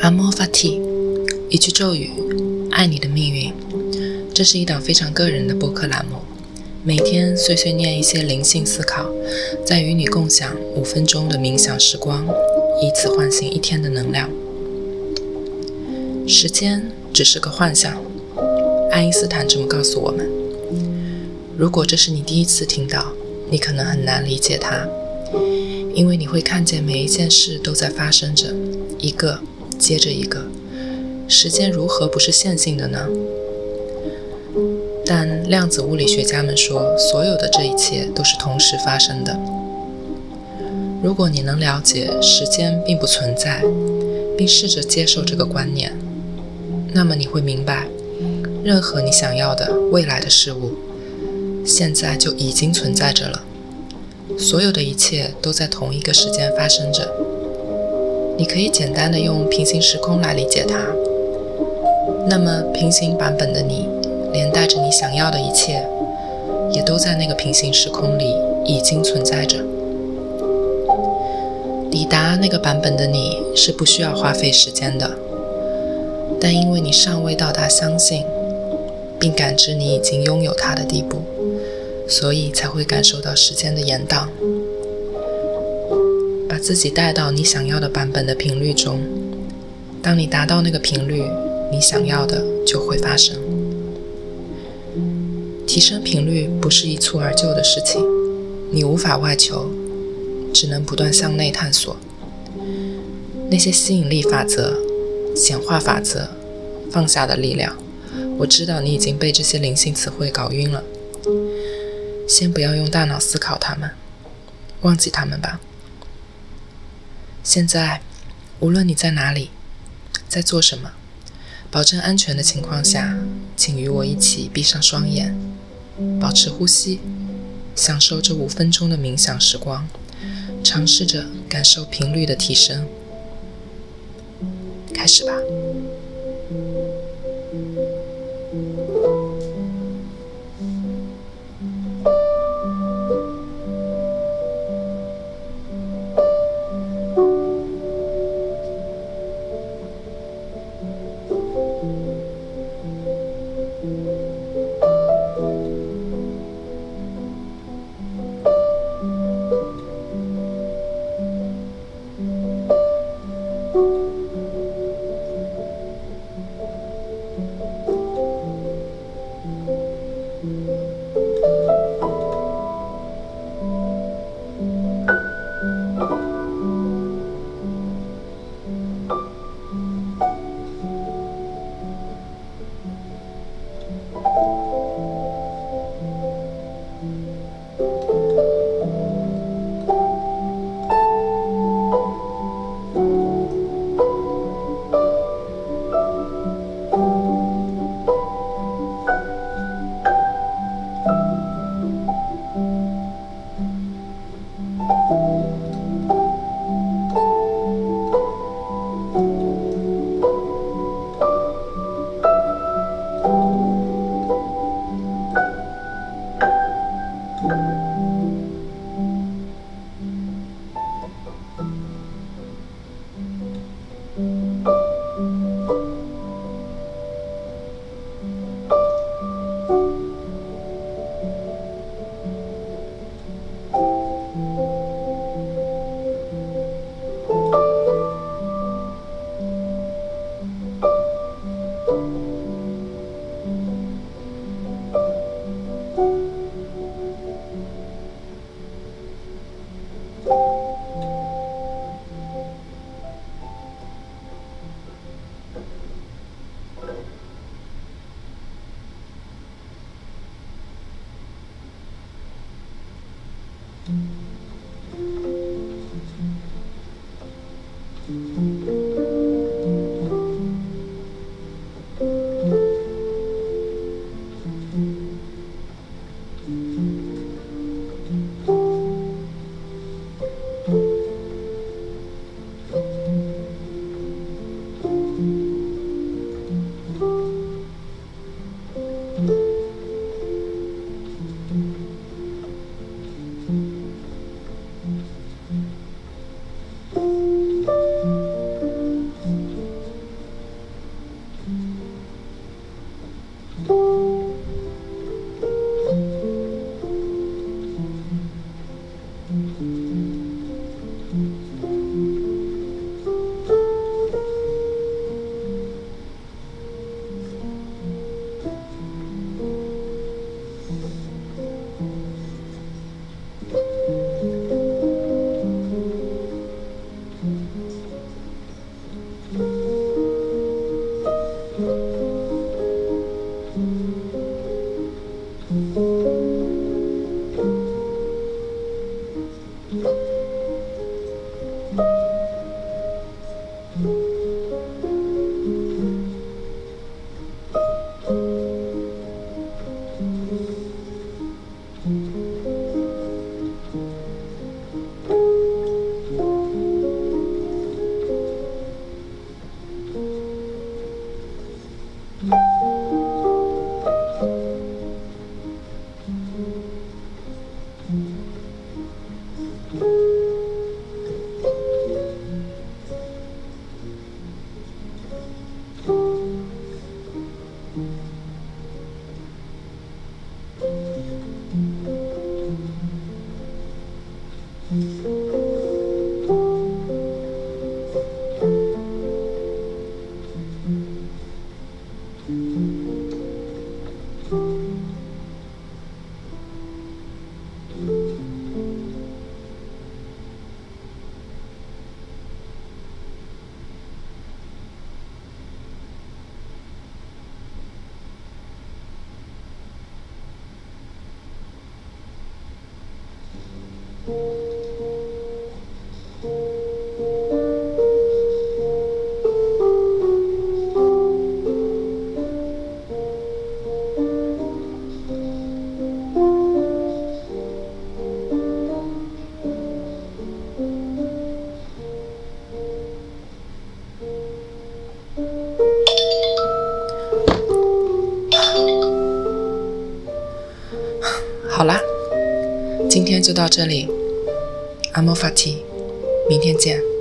阿莫法提，一句咒语，爱你的命运。这是一档非常个人的播客栏目，每天碎碎念一些灵性思考，再与你共享五分钟的冥想时光，以此唤醒一天的能量。时间只是个幻象，爱因斯坦这么告诉我们。如果这是你第一次听到，你可能很难理解它，因为你会看见每一件事都在发生着，一个接着一个。时间如何不是线性的呢？但量子物理学家们说，所有的这一切都是同时发生的。如果你能了解时间并不存在，并试着接受这个观念，那么你会明白，任何你想要的未来的事物。现在就已经存在着了，所有的一切都在同一个时间发生着。你可以简单的用平行时空来理解它。那么平行版本的你，连带着你想要的一切，也都在那个平行时空里已经存在着。抵达那个版本的你是不需要花费时间的，但因为你尚未到达相信，并感知你已经拥有它的地步。所以才会感受到时间的延宕，把自己带到你想要的版本的频率中。当你达到那个频率，你想要的就会发生。提升频率不是一蹴而就的事情，你无法外求，只能不断向内探索。那些吸引力法则、显化法则、放下的力量，我知道你已经被这些灵性词汇搞晕了。先不要用大脑思考它们，忘记它们吧。现在，无论你在哪里，在做什么，保证安全的情况下，请与我一起闭上双眼，保持呼吸，享受这五分钟的冥想时光，尝试着感受频率的提升。开始吧。嗯。好啦，今天就到这里，阿莫法提，明天见。